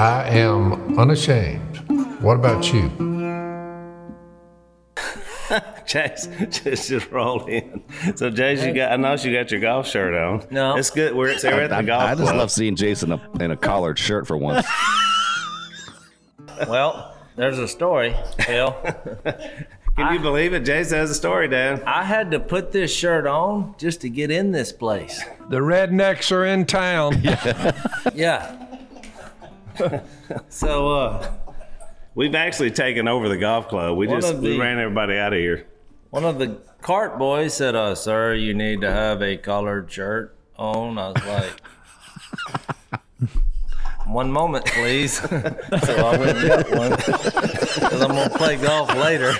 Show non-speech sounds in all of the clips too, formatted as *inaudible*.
I am unashamed. What about you? *laughs* Chase, just just roll in. So, Jase, you got. I know you got your golf shirt on. No. it's good. We're, so we're at the I, golf I just club. love seeing Jason in a, in a collared shirt for once. *laughs* Well, there's a story, Phil. *laughs* Can you believe it? Jason has a story, Dan. I had to put this shirt on just to get in this place. The rednecks are in town. Yeah. *laughs* so, uh, We've actually taken over the golf club. We One just of we ran everybody out of here. one of the cart boys said, uh, "Sir, you need to have a collared shirt on." I was like, *laughs* "One moment, please." *laughs* so I went and got one *laughs* because I'm gonna play golf later.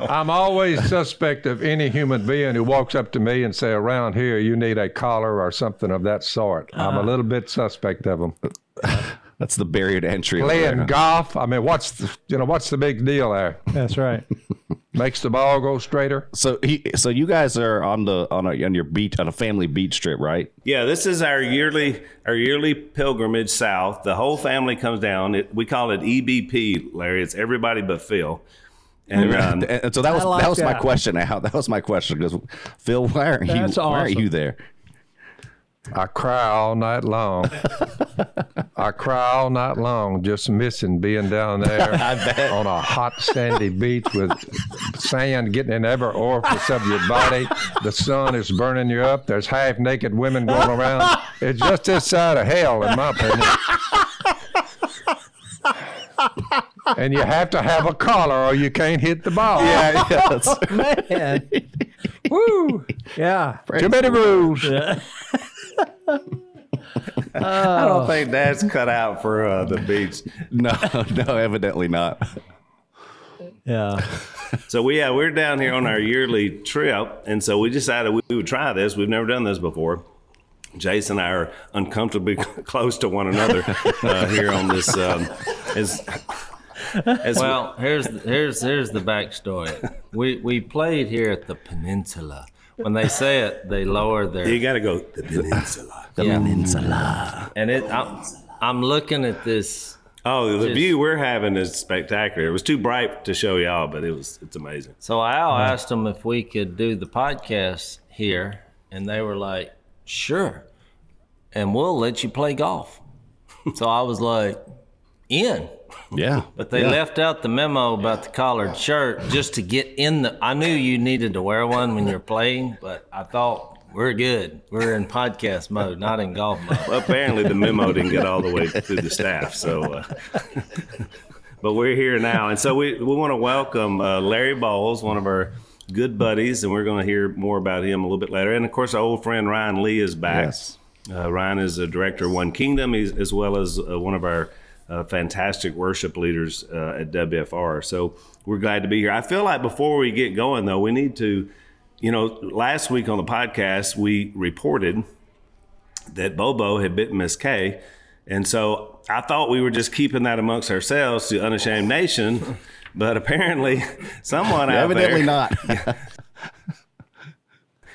*laughs* I'm always suspect of any human being who walks up to me and say, "Around here, you need a collar or something of that sort." I'm a uh-huh. little bit suspect of them. That's the barrier to entry. Playing there. golf. I mean, what's the, you know what's the big deal there? That's right. *laughs* Makes the ball go straighter. So he, so you guys are on the on a on your beach on a family beach trip, right? Yeah, this is our yearly our yearly pilgrimage south. The whole family comes down. It, we call it EBP, Larry. It's everybody but Phil. And um, And, and so that was like that was my question. Now that was my question because Phil, why aren't you That's why aren't you there? I cry all night long. *laughs* I cry all night long, just missing being down there *laughs* on a hot sandy beach with sand getting in every orifice of your body. The sun is burning you up. There's half naked women going around. It's just this side of hell, in my opinion. And you have to have a collar or you can't hit the ball. Yeah, yes. *laughs* Man. Woo. Yeah. Too many rules. I don't think Dad's cut out for uh, the beach. no, *laughs* no, evidently not. Yeah. So we yeah we're down here on our yearly trip, and so we decided we would try this. We've never done this before. Jason and I are uncomfortably *laughs* close to one another uh, here on this. Um, as, as Well, here's here's here's the backstory. We we played here at the Peninsula. When they say it, they lower their you got to go the peninsula. *laughs* The yeah. Peninsula. And it, I'm, I'm looking at this. Oh, the Just- view we're having is spectacular. It was too bright to show y'all, but it was it's amazing. So Al asked them if we could do the podcast here, and they were like, "Sure," and we'll let you play golf. So I was like, "In." Yeah, *laughs* But they yeah. left out the memo about the collared shirt just to get in the. I knew you needed to wear one when you're playing, but I thought we're good. We're in podcast mode, not in golf mode. Well, apparently the memo didn't get all the way through the staff. So, uh, *laughs* but we're here now, and so we we want to welcome uh, Larry Bowles, one of our good buddies, and we're going to hear more about him a little bit later. And of course, our old friend Ryan Lee is back. Yes. Uh, Ryan is a director of One Kingdom, he's, as well as uh, one of our uh, fantastic worship leaders uh, at WFR. So we're glad to be here. I feel like before we get going, though, we need to, you know, last week on the podcast, we reported that Bobo had bitten Miss Kay. And so I thought we were just keeping that amongst ourselves to Unashamed Nation. *laughs* But apparently, someone out evidently there not. *laughs*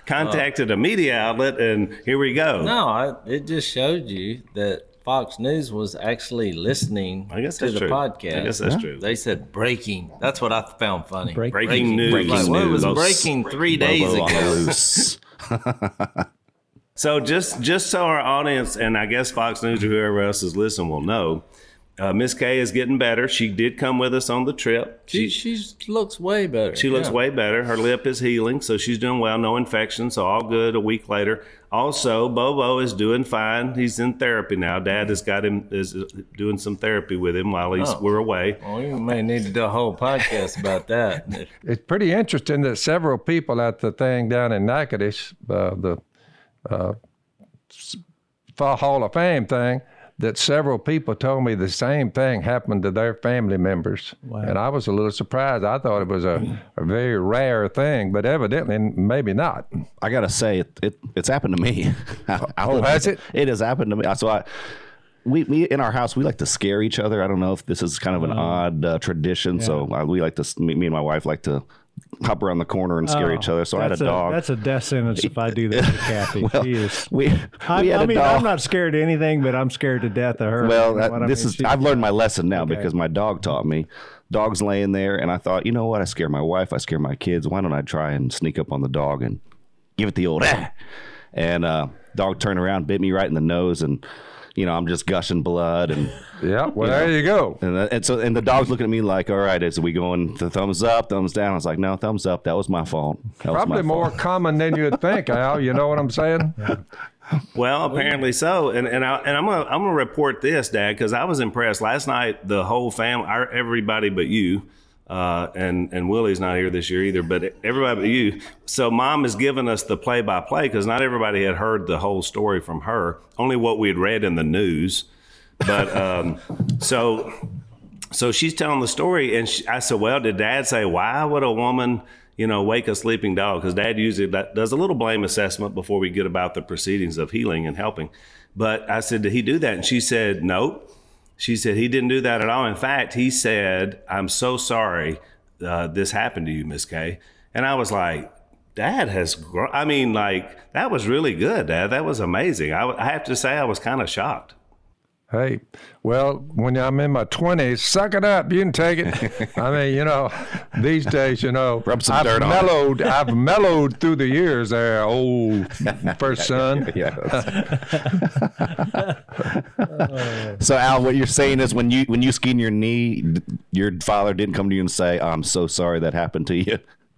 contacted a media outlet, and here we go. No, I, it just showed you that Fox News was actually listening I guess to that's the true. podcast. I guess that's true. They said breaking. That's what I found funny. Break- Breaking news. Like, well, it was Breaking breaking three days Bobo on the ago. *laughs* So just just so our audience and I guess Fox News or whoever else is listening will know, uh, Miss Kay is getting better. She did come with us on the trip. She, She she looks way better. she looks Yeah. way better. Her lip is healing, so she's doing well. No infection, so all good. A week later, also Bobo is doing fine. He's in therapy now. Dad has got him is doing some therapy with him while he's Oh. we're away. Well, we may need to do a whole podcast about that. *laughs* It's pretty interesting that several people at the thing down in Natchitoches, uh, the uh, Hall of Fame thing, that several people told me the same thing happened to their family members. And I was a little surprised. I thought it was a, a very rare thing, but evidently maybe not. I gotta say, it, it it's happened to me. *laughs* I, I Oh, would- has it? It has happened to me. So I, we, we in our house we like to scare each other. I don't know if this is kind of an odd uh, tradition. So uh, we like to me, me and my wife like to hop around the corner and scare Oh, each other. So I had a dog. that's a death sentence if I do that to *laughs* Kathy. she is. we, we I, had I a mean, dog. I'm not scared of anything, but I'm scared to death of her. Well, that, I this mean? is She's- I've learned my lesson now because my dog taught me. Dog's laying there, and I thought, you know what? I scare my wife, I scare my kids. Why don't I try and sneak up on the dog and give it the old ah? And uh, dog turned around, bit me right in the nose, and you know I'm just gushing blood, and *laughs* Yeah, well, there you go. and, uh, and so and the dog's looking at me like, all right, is we going to thumbs up, thumbs down? I was like, no, thumbs up. That was my fault. That Probably my more fault. common than you'd think, Al. You know what I'm saying? *laughs* Well, apparently so, and and, I, and I'm gonna I'm gonna report this, Dad, because I was impressed last night. The whole family, our, everybody but you, uh, and and Willie's not here this year either, but everybody but you. So Mom has given us the play by play because not everybody had heard the whole story from her, only what we had read in the news. But um, *laughs* so so she's telling the story, and she, I said, "Well, did Dad say why would a woman, you know, wake a sleeping dog?" Because Dad usually does a little blame assessment before we get about the proceedings of healing and helping. But I said, "Did he do that?" And she said, "Nope." She said he didn't do that at all. In fact, he said, "I'm so sorry uh, this happened to you, Miss Kay." And I was like, "Dad has, gr- I mean, like that was really good, Dad. That was amazing." I, w- I have to say, I was kind of shocked. Hey, well, when I'm in my 20s, suck it up. You can take it. I mean, you know, these days, you know, Rub some I've dirt on mellowed, I've mellowed through the years there, old *laughs* first son. Yeah. *laughs* so Al, what you're saying is when you when you skinned your knee, your father didn't come to you and say, "I'm so sorry that happened to you."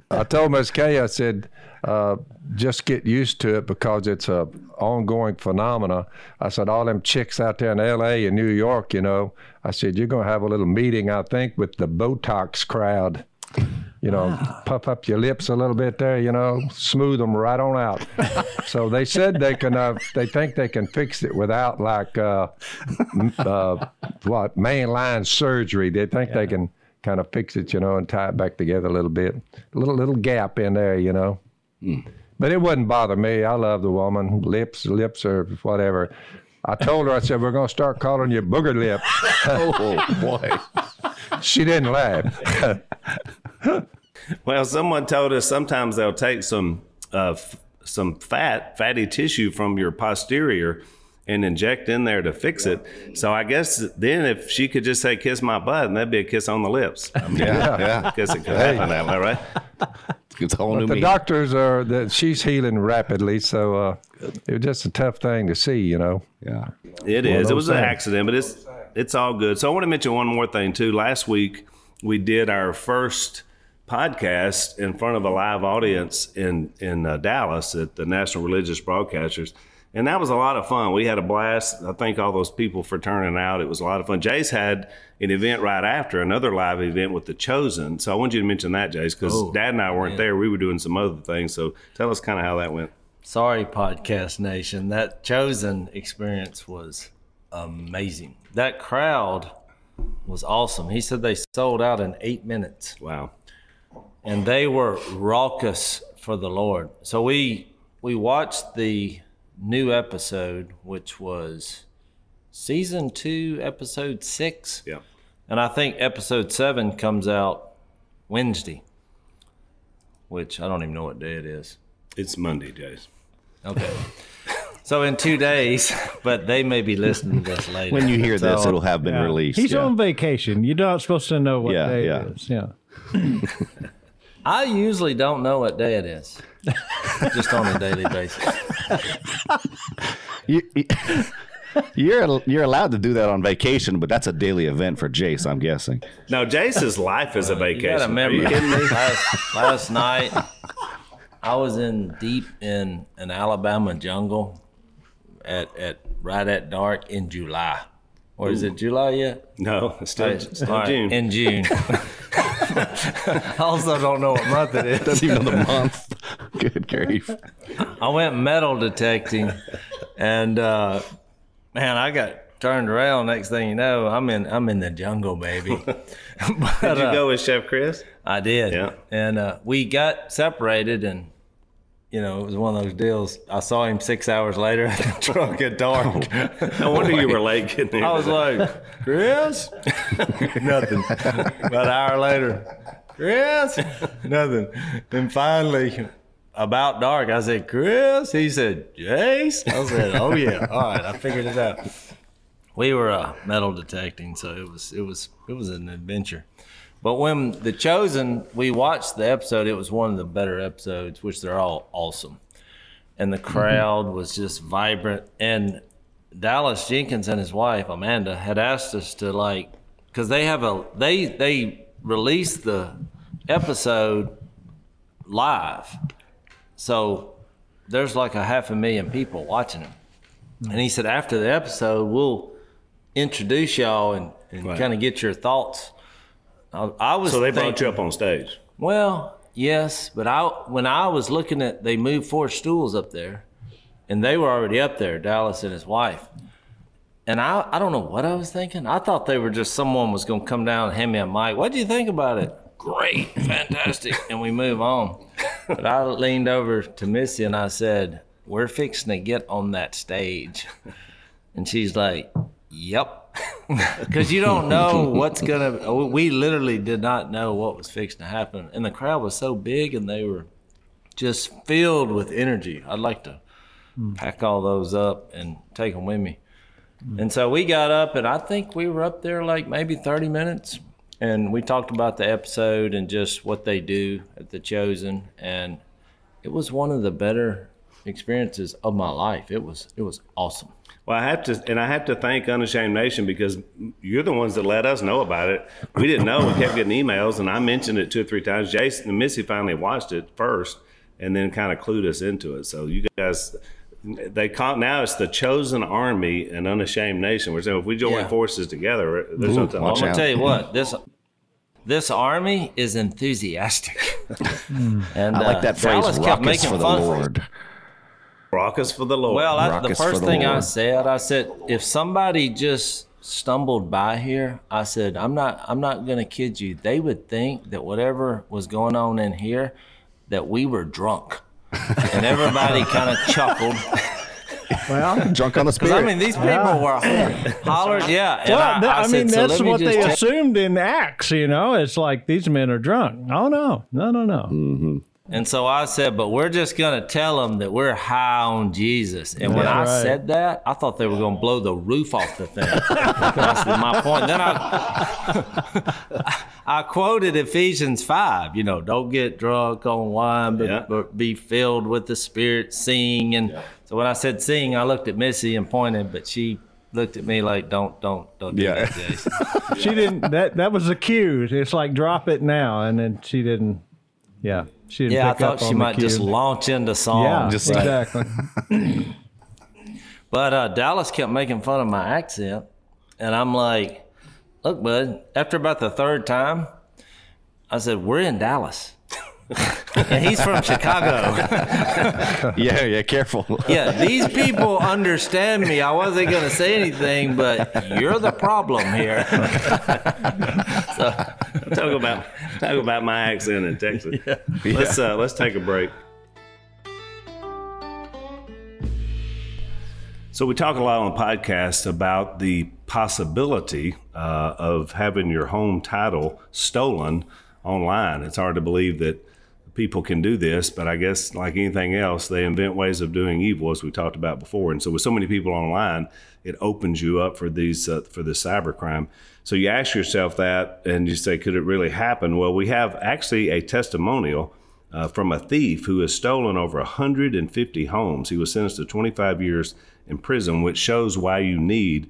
I told Miss Kay, I said, uh, just get used to it because it's a ongoing phenomena. I said, all them chicks out there in L.A. and New York, you know, I said, you're going to have a little meeting, I think, with the Botox crowd. You know, puff up your lips a little bit there, you know, smooth them right on out. *laughs* so they said they can, uh, they think they can fix it without like, uh, uh, what, mainline surgery. They think they can kind of fix it, you know, and tie it back together a little bit. A little little gap in there, you know. But it wouldn't bother me. I love the woman. Lips, lips, or whatever. I told her, I said, we're going to start calling you Booger Lip. *laughs* oh boy! She didn't laugh. *laughs* Well, someone told us sometimes they'll take some uh, f- some fat, fatty tissue from your posterior and inject in there to fix it. So I guess then if she could just say "kiss my butt," and that'd be a kiss on the lips. I mean, Yeah, yeah. I guess it could happen that way, right? It's a whole new the me. doctors are that she's healing rapidly, so uh, it was just a tough thing to see, you know. yeah. It is. It I'm was an accident, but it's it's all good. So I want to mention one more thing too. Last week we did our first podcast in front of a live audience in in uh, Dallas at the National Religious Broadcasters, and that was a lot of fun. We had a blast. I thank all those people for turning out. It was a lot of fun. Jase had an event right after another live event with the Chosen. So I want you to mention that, Jase, because Oh, Dad and I weren't there. We were doing some other things. So tell us kind of how that went. Sorry, Podcast Nation. That chosen experience was amazing. That crowd was awesome. He said they sold out in eight minutes, Wow. and they were raucous for the Lord. So we we watched the new episode, which was season two, episode six, Yeah. and I think episode seven comes out Wednesday, which I don't even know what day it is. It's Monday, Jase. Okay. *laughs* So in two days, *laughs* but they may be listening to this later. When you hear this, it'll have been Yeah. released. He's yeah. on vacation. You're not supposed to know what Yeah, day yeah. it is. Yeah. *laughs* I usually don't know what day it is, just on a daily basis. You, you're you're allowed to do that on vacation, but that's a daily event for Jase. I'm guessing. No, Jase's life is a You vacation. gotta remember, you me? last, last night I was in deep in an Alabama jungle at at right at dark in July, or is it July yet? No, it's still, Right, still all right, June. In June. *laughs* I also don't know what month it is. Doesn't even know the month. *laughs* Good grief. I went metal detecting, and uh, man, I got turned around. Next thing you know, I'm in I'm in the jungle, baby. *laughs* but, Did you uh, go with Chef Chris? I did. Yeah. And uh, we got separated, and you know, it was one of those deals. I saw him six hours later at the truck at dark. No wonder you were late getting here. *laughs* I was like, Chris? *laughs* Nothing. About an hour later, Chris? *laughs* Nothing. Then finally, about dark, I said, Chris? He said, Jase? I said, oh yeah. All right, I figured it out. We were uh, metal detecting, so it was it was it was an adventure. But when the chosen, we watched the episode. It was one of the better episodes, which they're all awesome, and the mm-hmm. crowd was just vibrant. And Dallas Jenkins and his wife Amanda had asked us to like, because they have a they they released the episode live, so there's like a half a million people watching him. Mm-hmm. And he said after the episode, we'll introduce y'all and, and Right. kind of get your thoughts. I, I was so they thinking, brought you up on stage. well, yes, but I when I was looking at they moved four stools up there, and they were already up there, Dallas and his wife. And I, I don't know what I was thinking. I thought they were just someone was going to come down and hand me a mic. What do you think about it? Great, *laughs* fantastic, and we move on. But I leaned over to Missy and I said, "We're fixing to get on that stage," and she's like, "Yep," *laughs* because you don't know *laughs* what's gonna. We literally did not know what was fixing to happen, and the crowd was so big, and they were just filled with energy. I'd like to hmm. pack all those up and take them with me. Hmm. And so we got up, and I think we were up there like maybe 30 minutes. And we talked about the episode and just what they do at The Chosen. And it was one of the better experiences of my life. It was it was awesome. Well, I have to, and I have to thank Unashamed Nation because you're the ones that let us know about it. We didn't know. We kept getting emails, and I mentioned it two or three times. Jason and Missy finally watched it first, and then kind of clued us into it. So you guys, they call now it's the Chosen Army and Unashamed Nation. We're saying if we join Yeah. forces together, there's Ooh, nothing. watch I'm gonna out. tell you what this *laughs* this army is enthusiastic. and I like uh, that phrase, Dallas kept making for the fun. Lord. Raucous for the Lord. Well, I, the first the thing I said, I said, if somebody just stumbled by here, I said, I'm not, I'm not gonna kid you. They would think that whatever was going on in here, that we were drunk, and everybody *laughs* kind of chuckled. Well, Drunk on the *laughs* Because spirit. I mean, these people were *laughs* hollered, yeah. And well, I, th- I I, mean, "So that's let me what they take- assumed in Acts. You know, it's like these men are drunk. Oh no, no, no, no. Mm-hmm. And so I said, but we're just going to tell them that we're high on Jesus. And when Yeah, I right. said that, I thought they were going to blow the roof off the thing. That's my point. Then I, *laughs* I quoted Ephesians 5, you know, don't get drunk on wine, but, Yeah. but be filled with the Spirit, sing. And so when I said sing, I looked at Missy and pointed, but she looked at me like, don't, don't, don't do Yeah. that, Jason. *laughs* She didn't. That that was the cue. It's like drop it now, and then she didn't. Yeah, she. Yeah, I thought she might just launch into song. Yeah, Just- exactly. *laughs* But uh, Dallas kept making fun of my accent, and I'm like, "Look, bud." After about the third time, I said, "We're in Dallas," and he's from Chicago. *laughs* yeah, yeah, careful. yeah, these people understand me. I wasn't gonna say anything, but you're the problem here. *laughs* so, talk about talk about my accent in Texas. *laughs* Let's uh, let's take a break. So we talk a lot on the podcast about the possibility uh, of having your home title stolen online. It's hard to believe that people can do this, but I guess like anything else, they invent ways of doing evil, as we talked about before. And so with so many people online, it opens you up for these uh, for this cybercrime. So you ask yourself that, and you say, could it really happen? Well, we have actually a testimonial uh, from a thief who has stolen over 150 homes. He was sentenced to 25 years in prison, which shows why you need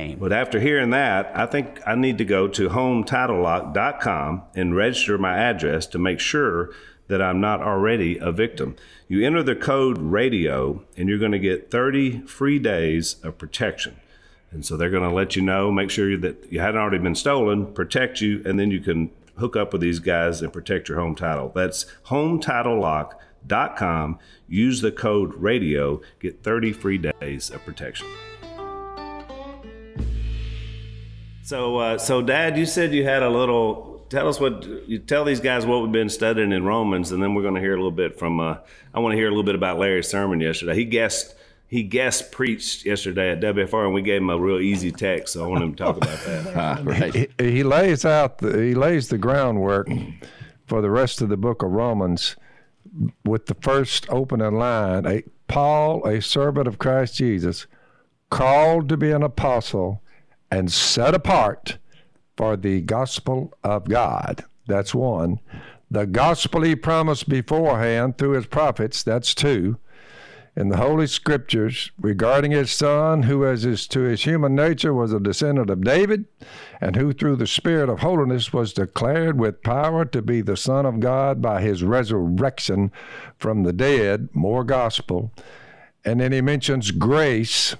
But after hearing that, I think I need to go to hometitlelock.com and register my address to make sure that I'm not already a victim. You enter the code radio, and you're going to get 30 free days of protection. And so they're going to let you know, make sure that you hadn't already been stolen, protect you, and then you can hook up with these guys and protect your home title. That's hometitlelock.com. Use the code radio, get 30 free days of protection. So, uh, so Dad, you said you had a little. Tell us what you tell these guys what we've been studying in Romans, and then we're going to hear a little bit from. Uh, I want to hear a little bit about Larry's sermon yesterday. He guessed he guest preached yesterday at WFR, and we gave him a real easy text. So I want him to talk about that. *laughs* Ah, right. he, he, lays out the, he lays the groundwork for the rest of the book of Romans with the first opening line: a, Paul, a servant of Christ Jesus, called to be an apostle and set apart for the gospel of God. That's one. The gospel he promised beforehand through his prophets. That's two in the Holy Scriptures regarding his Son, who as his, to his human nature was a descendant of David, and who through the Spirit of holiness was declared with power to be the Son of God by his resurrection from the dead, more gospel. And then he mentions grace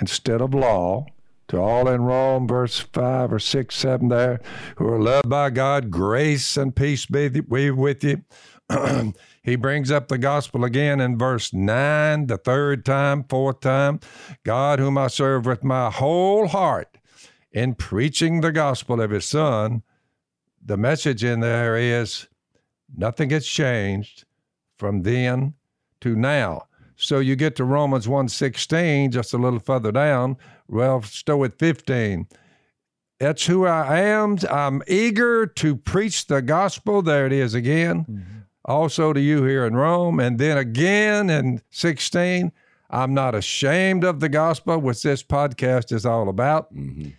instead of law to all in Rome, verse 5 or 6, 7 there, who are loved by God, grace and peace be with you. *clears throat* He brings up the gospel again in verse 9, the third time, fourth time. God, whom I serve with my whole heart in preaching the gospel of his son. The message in there is nothing has changed from then to now. So you get to Romans 1:16, just a little further down, well, still at 15. That's who I am. I'm eager to preach the gospel. There it is again. Mm-hmm also to you here in Rome, and then again in 16. I'm not ashamed of the gospel, which this podcast is all about, mm-hmm.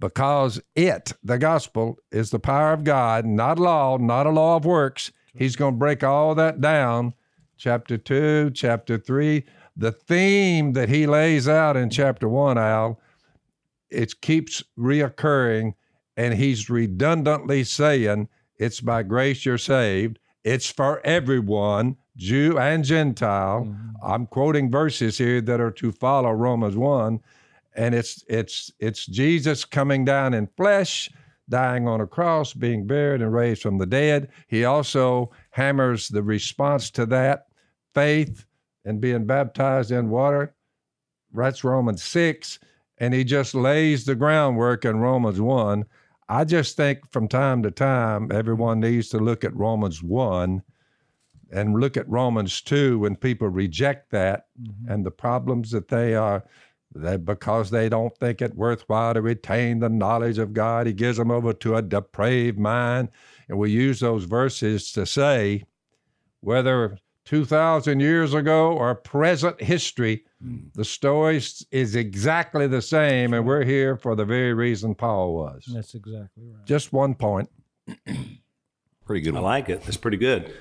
because it, the gospel, is the power of God, not law, not a law of works. He's going to break all that down. Chapter 2, chapter 3. The theme that he lays out in chapter 1, Al, it keeps reoccurring, and he's redundantly saying, It's by grace you're saved it's for everyone, Jew and Gentile. Mm-hmm. I'm quoting verses here that are to follow Romans 1 and it's it's it's Jesus coming down in flesh, dying on a cross, being buried and raised from the dead. He also hammers the response to that faith and being baptized in water. That's Romans 6 and he just lays the groundwork in Romans 1 I just think from time to time, everyone needs to look at Romans 1 and look at Romans 2 when people reject that mm-hmm. and the problems that they are, that because they don't think it worthwhile to retain the knowledge of God, He gives them over to a depraved mind. And we use those verses to say whether 2,000 years ago or present history, Mm. The story is exactly the same, and we're here for the very reason Paul was. That's exactly right. Just one point. *clears throat* pretty good. One. I like it. That's pretty good.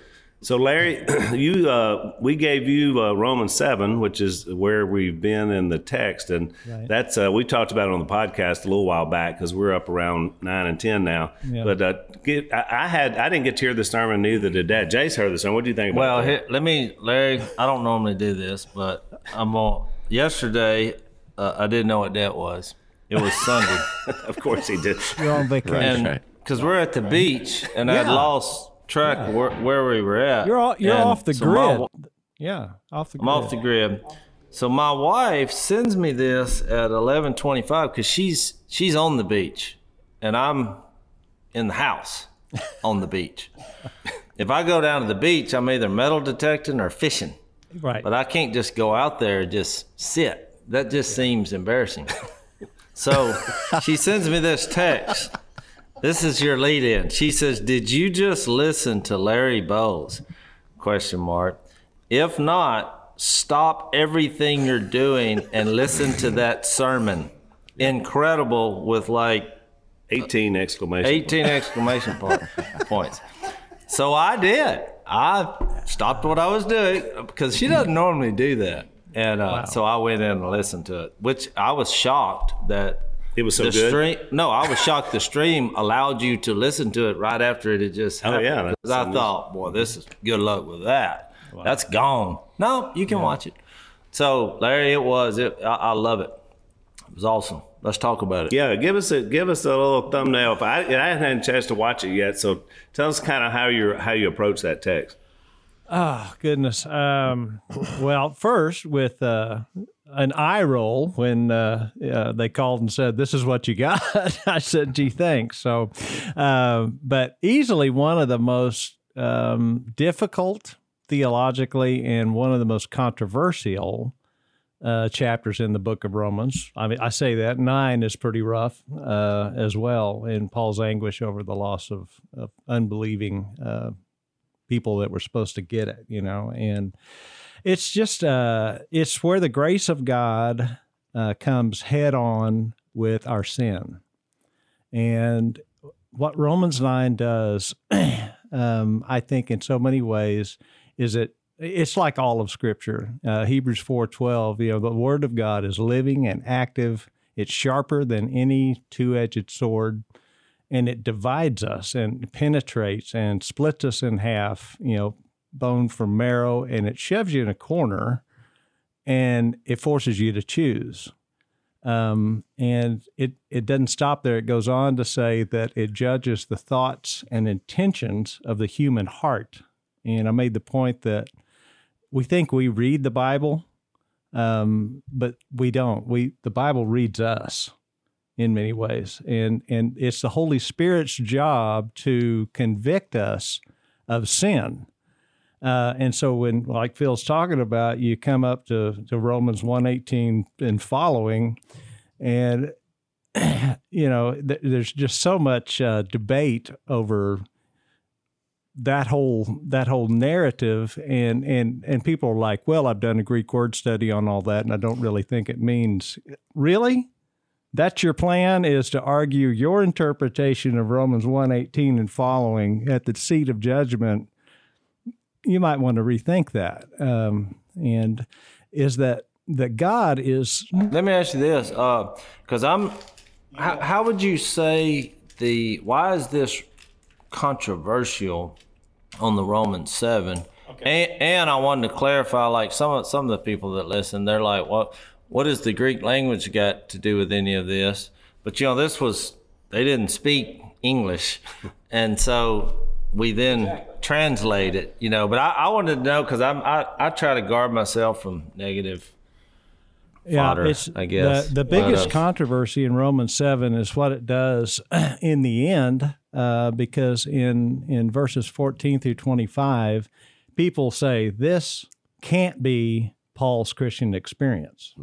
So, Larry, *clears throat* you uh, we gave you uh, Romans seven, which is where we've been in the text, and right. that's uh, we talked about it on the podcast a little while back because we're up around nine and ten now. Yeah. But uh, get, I, I, had I didn't get to hear the sermon, neither did Dad. Jase heard the sermon. What do you think? about Well, here, let me, Larry. I don't normally do this, but I'm on. Yesterday, uh, I didn't know what that was. It was Sunday. *laughs* of course, he did. You're on vacation. Because we're at the beach, and yeah. I'd lost track yeah. where, where, we were at. You're all, you're and off the so grid. My, yeah, off the. I'm off the grid. So my wife sends me this at 11:25 because she's she's on the beach, and I'm in the house on the beach. *laughs* if I go down to the beach, I'm either metal detecting or fishing. Right. But I can't just go out there and just sit. That just seems embarrassing. so she sends me this text. This is your lead in. She says, Did you just listen to Larry Bowles? Question mark. If not, stop everything you're doing and listen to that sermon. Incredible with like 18 exclamation 18 exclamation point, points. So I did. I stopped what I was doing because she doesn't normally do that. And uh, wow. so I went in and listened to it, which I was shocked that It was so the good. stream. No, I was shocked. The stream allowed you to listen to it right after it had just. Oh, yeah, 'Cause I thought, boy, this is good luck with that. That's gone. No, you can watch it. So Larry, it was. It. I, I love it. It was awesome. Let's talk about it. Yeah, give us a give us a little thumbnail. If I, I haven't had a chance to watch it yet, so tell us kind of how you how you approach that text. Oh goodness. Um, *coughs* well, first with uh, an eye roll when uh, uh, they called and said, "This is what you got." *laughs* I said, "Gee, thanks." So, uh, but easily one of the most um, difficult theologically and one of the most controversial uh, chapters in the book of Romans. I mean, I say that nine is pretty rough uh, as well in Paul's anguish over the loss of, of unbelieving uh, people that were supposed to get it, you know, and it's just uh, it's where the grace of God uh, comes head on with our sin, and what Romans nine does, *clears throat* um, I think, in so many ways, is it it's like all of Scripture. Uh, Hebrews four twelve, you know, the Word of God is living and active. It's sharper than any two edged sword, and it divides us and penetrates and splits us in half. You know, bone from marrow, and it shoves you in a corner, and it forces you to choose. Um, and it, it doesn't stop there. It goes on to say that it judges the thoughts and intentions of the human heart. And I made the point that we think we read the Bible, um, but we don't. We the Bible reads us in many ways, and and it's the Holy Spirit's job to convict us of sin. Uh, and so when, like Phil's talking about, you come up to, to Romans 118 and following, and, *clears throat* you know, th- there's just so much uh, debate over that whole that whole narrative. And and and people are like well i've done a greek word study on all that and i don't really think it means really? That's your plan is to argue your interpretation of romans 118 and following at the seat of judgment you might want to rethink that. Um, and is that that God is Let me ask you this, because I'm. How, how would you say the? Why is this controversial on the Romans seven? And, and I wanted to clarify, like some of some of the people that listen, they're like, "What? What does the Greek language got to do with any of this?" But you know, this was they didn't speak English, *laughs* and so we then translate it. You know, but I, I wanted to know because I'm I, I try to guard myself from negative fodder, I guess. The, the biggest uh, controversy in Romans 7 is what it does *clears throat* in the end, uh, because in, in verses 14 through 25, people say this can't be Paul's Christian experience.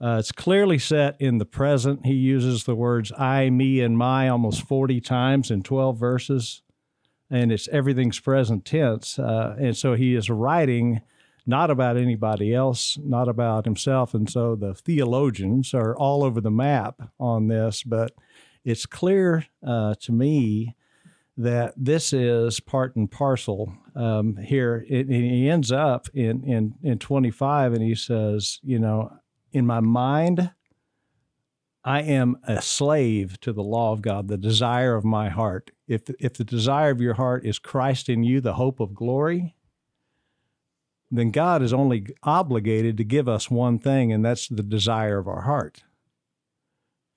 Uh, it's clearly set in the present. He uses the words I, me, and my almost 40 times in 12 verses, and it's everything's present tense. Uh, and so he is writing not about anybody else, not about himself. And so the theologians are all over the map on this, but it's clear uh, to me that this is part and parcel um, here. It, he ends up in, in, in 25 and he says, you know, in my mind, I am a slave to the law of God, the desire of my heart. If, if the desire of your heart is Christ in you, the hope of glory, then God is only obligated to give us one thing, and that's the desire of our heart.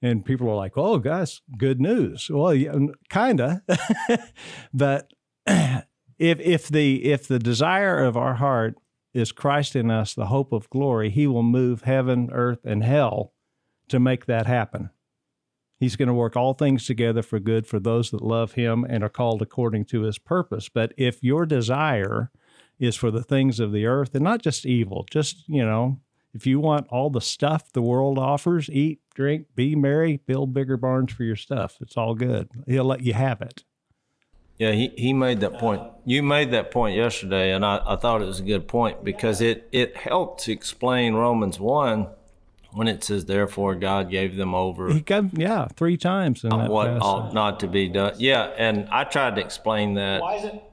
And people are like, "Oh, guys, good news." Well, yeah, kinda, *laughs* but *clears throat* if if the if the desire of our heart is Christ in us, the hope of glory, He will move heaven, earth, and hell to make that happen. He's going to work all things together for good for those that love Him and are called according to His purpose. But if your desire is for the things of the earth and not just evil, just, you know, if you want all the stuff the world offers, eat, drink, be merry, build bigger barns for your stuff. It's all good. He'll let you have it. Yeah, he, he made that point. You made that point yesterday, and I, I thought it was a good point because it, it helped to explain Romans 1 when it says, Therefore God gave them over He got, yeah, three times in that what passage. ought not to be done. Yeah, and I tried to explain that. Why is it?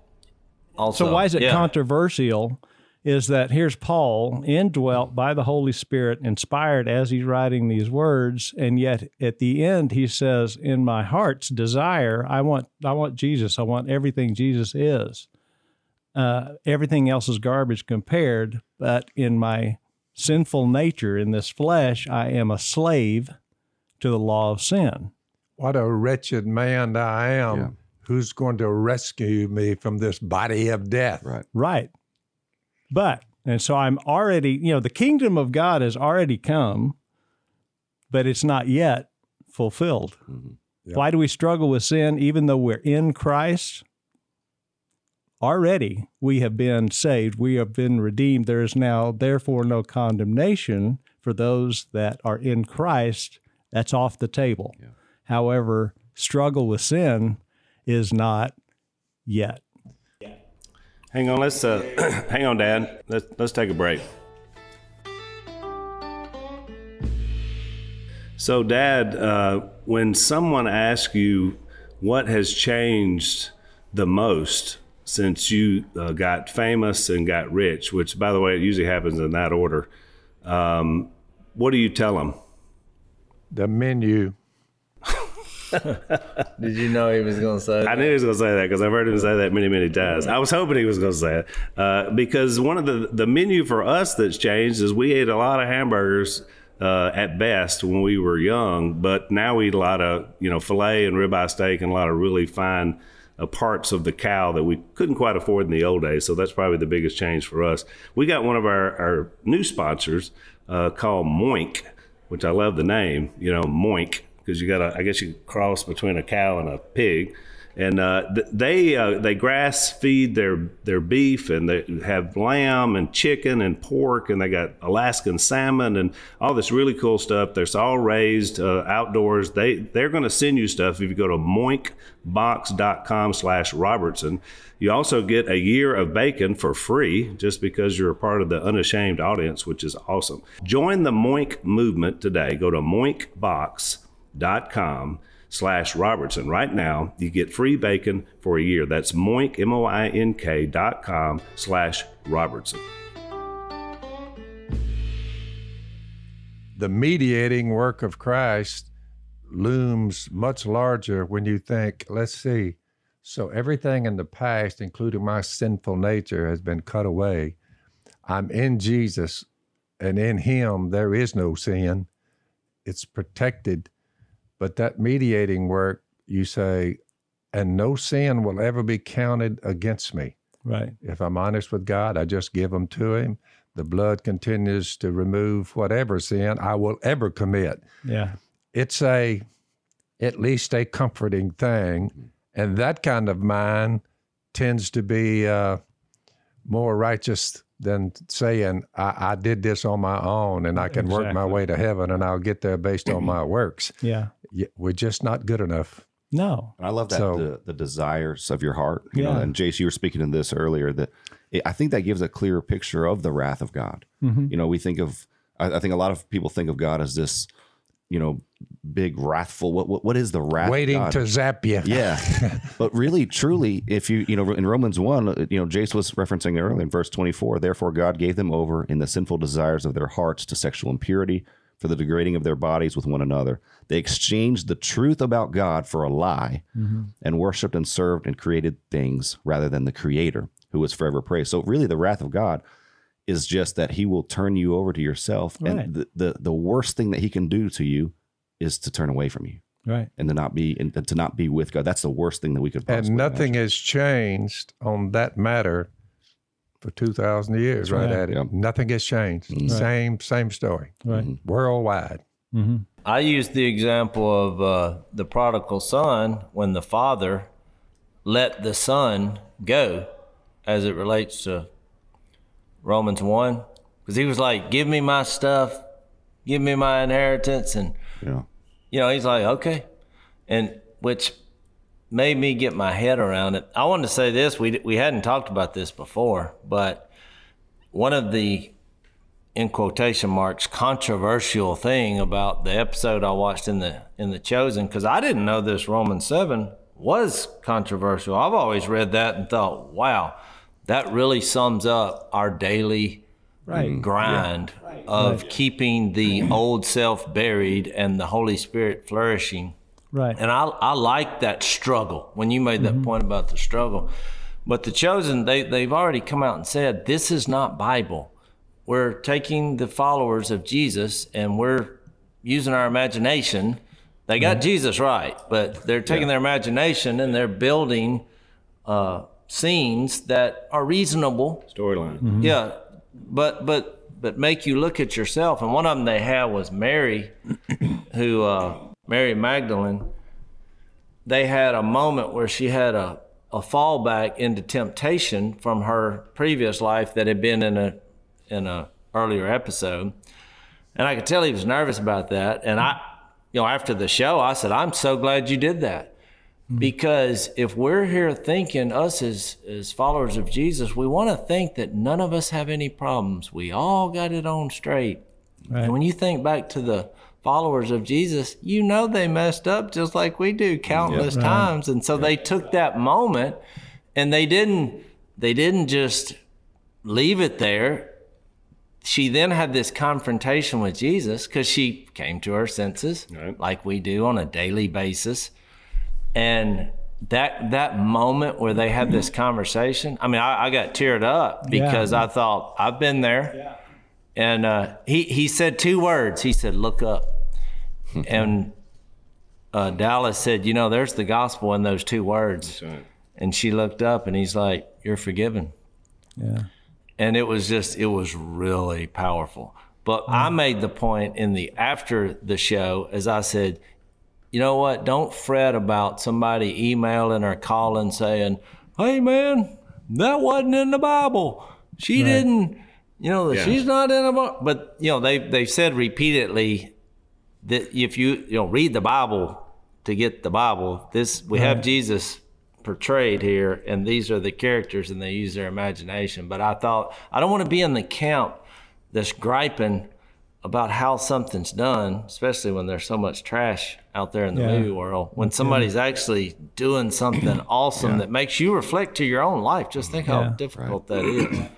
Also, So why is it yeah. controversial? is that here's Paul, indwelt by the Holy Spirit, inspired as he's writing these words, and yet at the end he says, "In my heart's desire, I want, I want Jesus. I want everything Jesus is. Uh, everything else is garbage compared, but in my sinful nature, in this flesh, I am a slave to the law of sin." What a wretched man I am. Yeah. Who's going to rescue me from this body of death? Right. Right. But, and so I'm already, you know, the kingdom of God has already come, but it's not yet fulfilled. Mm-hmm. Yeah. Why do we struggle with sin even though we're in Christ? Already we have been saved, we have been redeemed. There is now, therefore, no condemnation for those that are in Christ. That's off the table. However, struggle with sin is not yet. Hang on, let's uh, *clears throat* hang on, Dad. Let's let's take a break. So, Dad, uh, when someone asks you what has changed the most since you uh, got famous and got rich, which, by the way, it usually happens in that order, um, what do you tell them? The menu. *laughs* Did you know he was going to say that? I knew he was going to say that because I've heard him say that many, many times. I was hoping he was going to say it uh, because one of the the menu for us that's changed is we ate a lot of hamburgers uh, at best when we were young, but now we eat a lot of you know fillet and ribeye steak and a lot of really fine uh, parts of the cow that we couldn't quite afford in the old days. So that's probably the biggest change for us. We got one of our our new sponsors uh, called Moink, which I love the name. You know, Moink because you got to, I guess you cross between a cow and a pig. And uh, th- they uh, they grass feed their their beef and they have lamb and chicken and pork and they got Alaskan salmon and all this really cool stuff. They're all raised uh, outdoors. They they're going to send you stuff if you go to moinkbox.com slash Robertson. You also get a year of bacon for free just because you're a part of the unashamed audience, which is awesome. Join the Moink movement today. Go to moinkbox.com slash Robertson. Right now, you get free bacon for a year. That's moink, M-O-I-N-K dot com slash Robertson. The mediating work of Christ looms much larger when you think, let's see, so everything in the past, including my sinful nature, has been cut away. I'm in Jesus, and in Him there is no sin. It's protected. But that mediating work, you say, and no sin will ever be counted against me. Right. If I'm honest with God, I just give them to Him. The blood continues to remove whatever sin I will ever commit. Yeah. It's a, at least a comforting thing. And that kind of mind tends to be uh, more righteous than saying, I, I did this on my own and I can work my way to heaven and I'll get there based on *clears throat* my works. Yeah. We're just not good enough. No. And I love that So- the, the desires of your heart. You know, Yeah. and Jase, you were speaking in this earlier. That it, I think that gives a clearer picture of the wrath of God. Mm-hmm. You know, we think of. I, I think a lot of people think of God as this, you know, big wrathful. What what, what is the wrath? Waiting God? to zap you. Yeah, *laughs* but really, truly, if you you know in Romans one, uh, you know Jase was referencing earlier in verse twenty four. Therefore, God gave them over in the sinful desires of their hearts to sexual impurity, for the degrading of their bodies with one another. They exchanged the truth about God for a lie, and worshipped and served and created things rather than the Creator, who is forever praised. So, really, the wrath of God is just that He will turn you over to yourself, Right. and the, the the worst thing that He can do to you is to turn away from you Right. and to not be and to not be with God. That's the worst thing that we could. Possibly And nothing has changed on that matter for 2,000 years, right, right. at it. Yeah. Nothing has changed. Same, same story. Right. Worldwide. Mm-hmm. I use the example of uh, the prodigal son when the father let the son go, as it relates to Romans 1. Because he was like, Give me my stuff, give me my inheritance. And, Yeah. you know, he's like, Okay. And which made me get my head around it. I wanted to say this we, we hadn't talked about this before, but one of the in quotation marks controversial thing about the episode I watched in the in the Chosen because I didn't know this Romans seven was controversial. I've always read that and thought, wow, that really sums up our daily Right. grind of keeping the old self buried and the Holy Spirit flourishing. Right. And I, I like that struggle when you made that point about the struggle. But the chosen, they, they've already come out and said, this is not Bible. We're taking the followers of Jesus and we're using our imagination. They got Jesus right, but they're taking their imagination and they're building uh, scenes that are reasonable Storyline. yeah, but but but make you look at yourself. And one of them they had was Mary, *coughs* who uh, Mary Magdalene. They had a moment where she had a a fallback into temptation from her previous life that had been in a in a earlier episode, and I could tell he was nervous about that. And I, you know, after the show, I said, "I'm so glad you did that." Mm-hmm. Because if we're here thinking, us as, as followers of Jesus, we want to think that none of us have any problems. We all got it on straight. And when you think back to the followers of Jesus, you know they messed up just like we do countless times. And so they took that moment and they didn't they didn't just leave it there. She then had this confrontation with Jesus because she came to her senses Right. like we do on a daily basis and that that moment where they had this conversation i mean i, I got teared up because i thought i've been there. And uh, he, he said two words. He said look up. *laughs* And uh, dallas said you know there's the gospel in those two words. Right. and she looked up and he's like you're forgiven. Yeah. and it was just it was really powerful. But i made the point in the after the show as i said you know what? Don't fret about somebody emailing or calling saying hey man that wasn't in the bible. She didn't you know Yeah. she's not in the bible but you know they they've said repeatedly that if you you know read the bible to get the bible this we have jesus portrayed here and these are the characters and they use their imagination. But i thought i don't want to be in the camp that's griping about how something's done especially when there's so much trash out there in the Yeah. movie world when somebody's actually doing something *clears throat* awesome that makes you reflect to your own life just think how Yeah. difficult that is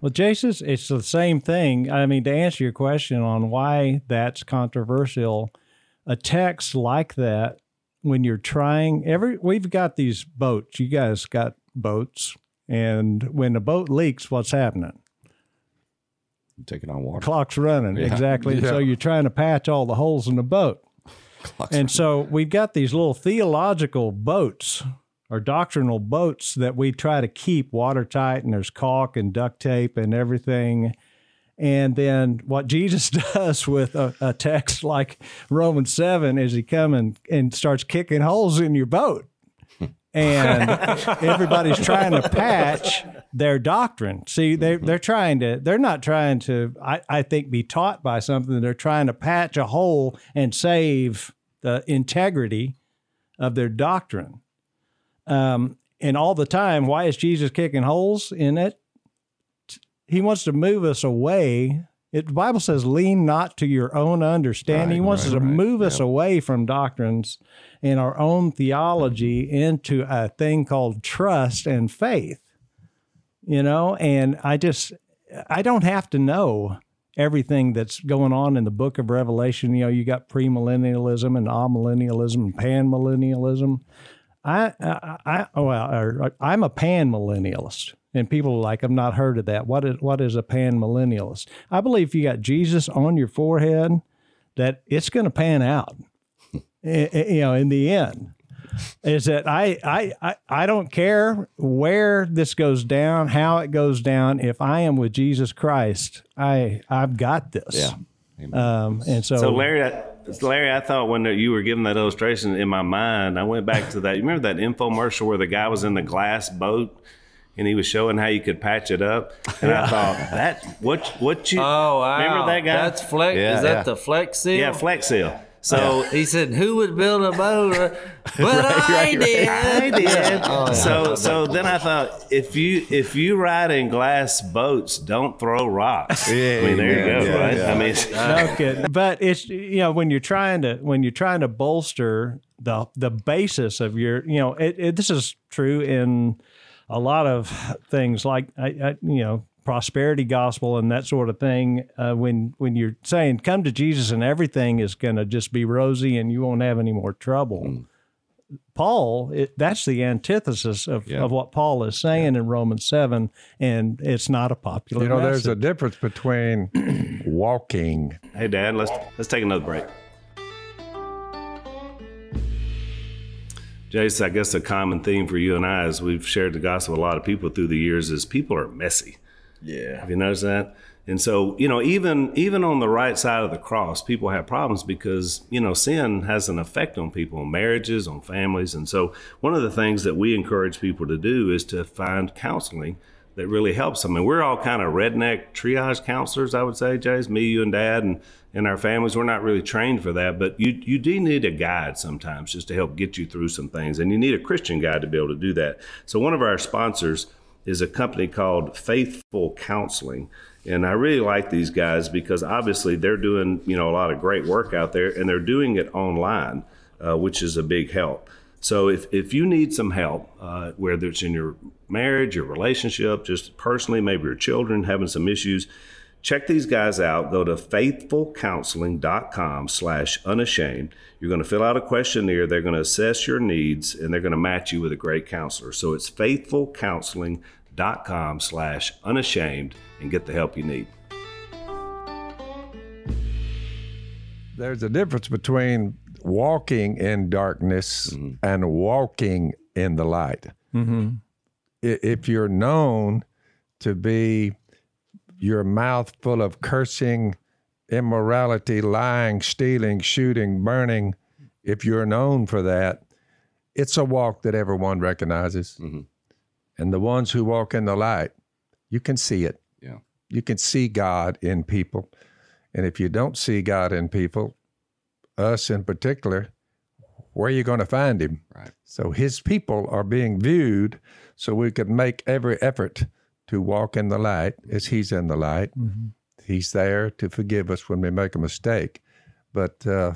Well, Jason, it's the same thing. I mean, to answer your question on why that's controversial, a text like that, when you're trying, every we've got these boats. You guys got boats, and when the boat leaks, what's happening? Taking on water. Clock's running exactly. So you're trying to patch all the holes in the boat. and so we've got these little theological boats or doctrinal boats that we try to keep watertight, and there's caulk and duct tape and everything. And then what Jesus *laughs* does with a, a text like Romans 7 is he comes and, and starts kicking holes in your boat. And *laughs* everybody's trying to patch their doctrine. See, they, they're trying to, they're not trying to, I, I think, be taught by something. They're trying to patch a hole and save the integrity of their doctrine. Um, and all the time, why is Jesus kicking holes in it? He wants to move us away. It, the Bible says, lean not to your own understanding. he wants right, us to right. move us away from doctrines and our own theology into a thing called trust and faith. You know, and I just, I don't have to know everything that's going on in the book of Revelation. You know, you got premillennialism and amillennialism and panmillennialism. I, I, I oh, well, or, I'm a panmillennialist, and people are like, I've not heard of that. What is what is a panmillennialist? I believe if you got Jesus on your forehead, that it's going to pan out. I- *laughs* I- eh, eh, you know, in the end, is that I, I I I don't care where this goes down, how it goes down. If I am with Jesus Christ, I I've got this. Yeah. Um, and so, So Larry, I, Larry, I thought when you were giving that illustration in my mind, I went back to that. You remember that infomercial where the guy was in the glass boat and he was showing how you could patch it up, and I thought that what what you oh wow remember that guy? that's flex Yeah, is that yeah. the flex seal yeah, Flex Seal. So he said, "Who would build a boat?" *laughs* But I did. I did. Oh, yeah. So so then I thought if you if you ride in glass boats, don't throw rocks. Yeah, I mean there yeah, you go, yeah, right? yeah. I mean no kidding. But it's you know when you're trying to when you're trying to bolster the the basis of your you know it, it, this is true in a lot of things like I, I, you know prosperity gospel and that sort of thing. Uh, when when you're saying come to Jesus and everything is going to just be rosy and you won't have any more trouble. Mm. Paul, it, that's the antithesis of, Yeah. of what Paul is saying in Romans 7, and it's not a popular You know, there's a difference between *clears throat* walking. Hey, Dad, let's let's take another break. Jase, I guess a common theme for you and I, as we've shared the gospel with a lot of people through the years, is people are messy. Yeah. Have you noticed that? And so, you know, even even on the right side of the cross, people have problems because you know sin has an effect on people, on marriages, on families. And so, one of the things that we encourage people to do is to find counseling that really helps them. And we're all kind of redneck triage counselors, I would say, Jase, me, you, and Dad, and and our families. We're not really trained for that, but you you do need a guide sometimes just to help get you through some things, and you need a Christian guide to be able to do that. So, one of our sponsors is a company called Faithful Counseling. And I really like these guys because obviously they're doing, you know, a lot of great work out there and they're doing it online, uh, which is a big help. So if, if you need some help, uh, whether it's in your marriage, your relationship, just personally, maybe your children having some issues, check these guys out. Go to faithfulcounseling.com slash unashamed. You're going to fill out a questionnaire. They're going to assess your needs and they're going to match you with a great counselor. So it's faithfulcounseling.com slash unashamed and get the help you need. There's a difference between walking in darkness mm-hmm. and walking in the light. Mm-hmm. I- If you're known to be your mouth full of cursing, immorality, lying, stealing, shooting, burning, if you're known for that, it's a walk that everyone recognizes. Mm-hmm. And the ones who walk in the light, you can see it. Yeah. You can see God in people. And if you don't see God in people, us in particular, where are you going to find him? Right. So his people are being viewed so we could make every effort to walk in the light as he's in the light. He's there to forgive us when we make a mistake. But uh,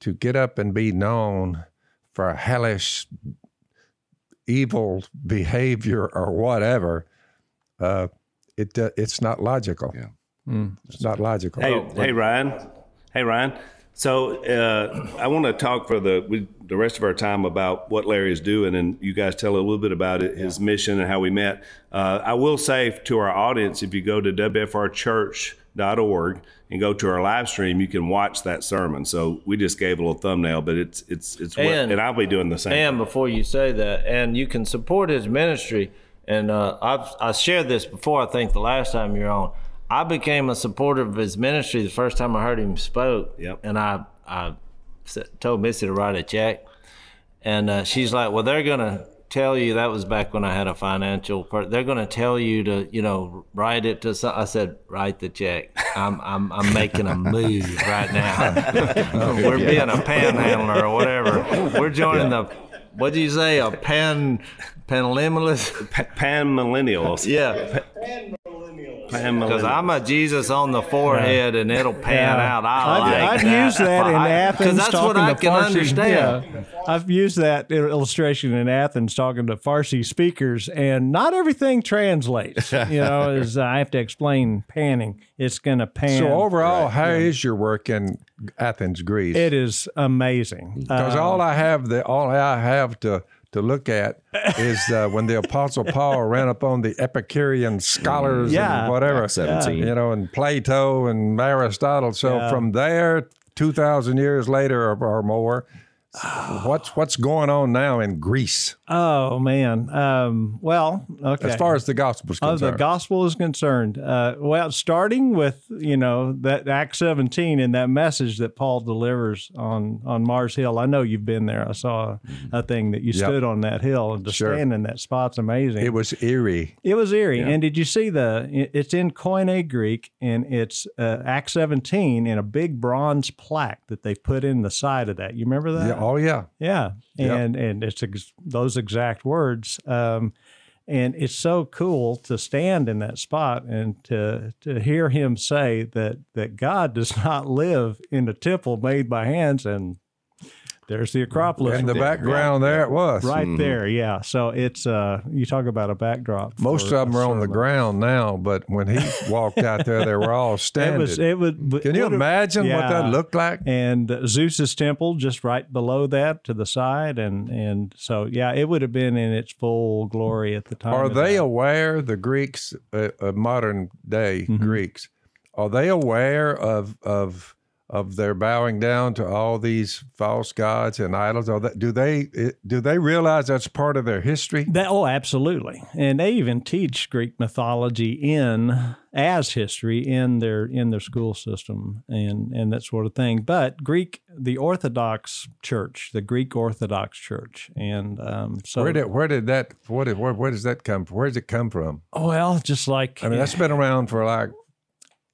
to get up and be known for hellish, evil behavior or whatever, uh, it uh, it's not logical. Yeah. It's not logical. Hey, hey, Ryan. Hey, Ryan. So uh, I want to talk for the we, the rest of our time about what Larry is doing, and you guys tell a little bit about it, his mission and how we met. Uh, I will say to our audience, if you go to wfrchurch.org and go to our live stream, you can watch that sermon. So we just gave a little thumbnail, but it's it's it's what, And- and I'll be doing the same. And before you say that, and you can support his ministry. And uh, I've I shared this before. I think the last time you're on, I became a supporter of his ministry the first time I heard him spoke. Yep. And I, I told Missy to write a check, and uh, she's like, "Well, they're gonna tell you that was back when I had a financial. Per- they're gonna tell you to you know write it to." Some-. I said, "Write the check. I'm I'm I'm making a move right now. *laughs* We're being a panhandler or whatever. We're joining the." What do you say? A pan, panlimalist? Pa- Pan millennials. Yeah, Pan because. I'm a Jesus on the forehead, and it'll pan Yeah. out. I like I've, I've that. used that in I- Athens. that's what talking I to can Farsi- understand. Yeah. I've used that illustration in Athens talking to Farsi speakers, and not everything translates. *laughs* You know, as I have to explain panning, it's going to pan. So overall, how is your work in Athens, Greece? it is amazing. Because Uh, all I have, the all I have to to look at is uh, when the Apostle Paul ran up on the Epicurean scholars Yeah. and whatever, Acts 17. you know, and Plato and Aristotle. So Yeah. from there, two thousand years later or, or more, what's what's going on now in Greece oh man. Um, well, okay. as far as the gospel is concerned, Oh, the gospel is concerned. Uh, well, starting with you know that Acts 17 and that message that Paul delivers on on Mars Hill. I know you've been there. I saw a thing that you stood on that hill and to Sure. stand in that spot's amazing. it was eerie. It was eerie. And did you see the? It's in Koine Greek, and it's uh, Act 17 in a big bronze plaque that they put in the side of that. You remember that? Yeah, oh yeah, Yeah, Yep. and and it's ex- those exact words. Um, and it's so cool to stand in that spot and to to hear him say that that God does *laughs* not live in a temple made by hands and there's the Acropolis. In the background, there it was. right there, yeah. So it's uh, you talk about a backdrop. Most of them are on the ground now, but when he *laughs* walked out there, they were all standing. It standing. was. It would. Can you would've- imagine what that looked like? and uh, Zeus's temple just right below that to the side, and and so yeah, it would have been in its full glory at the time. Are they that. aware, the Greeks, uh, uh, modern day Mm-hmm. Greeks, are they aware of of of their bowing down to all these false gods and idols? Do they do they realize that's part of their history? That, oh, absolutely, and they even teach Greek mythology in as history in their in their school system and and that sort of thing. But Greek, the Orthodox Church, the Greek Orthodox Church, and um, so Where did where did that what did, where, where does that come from? Where does it come from? well, just like I mean, that's been around for like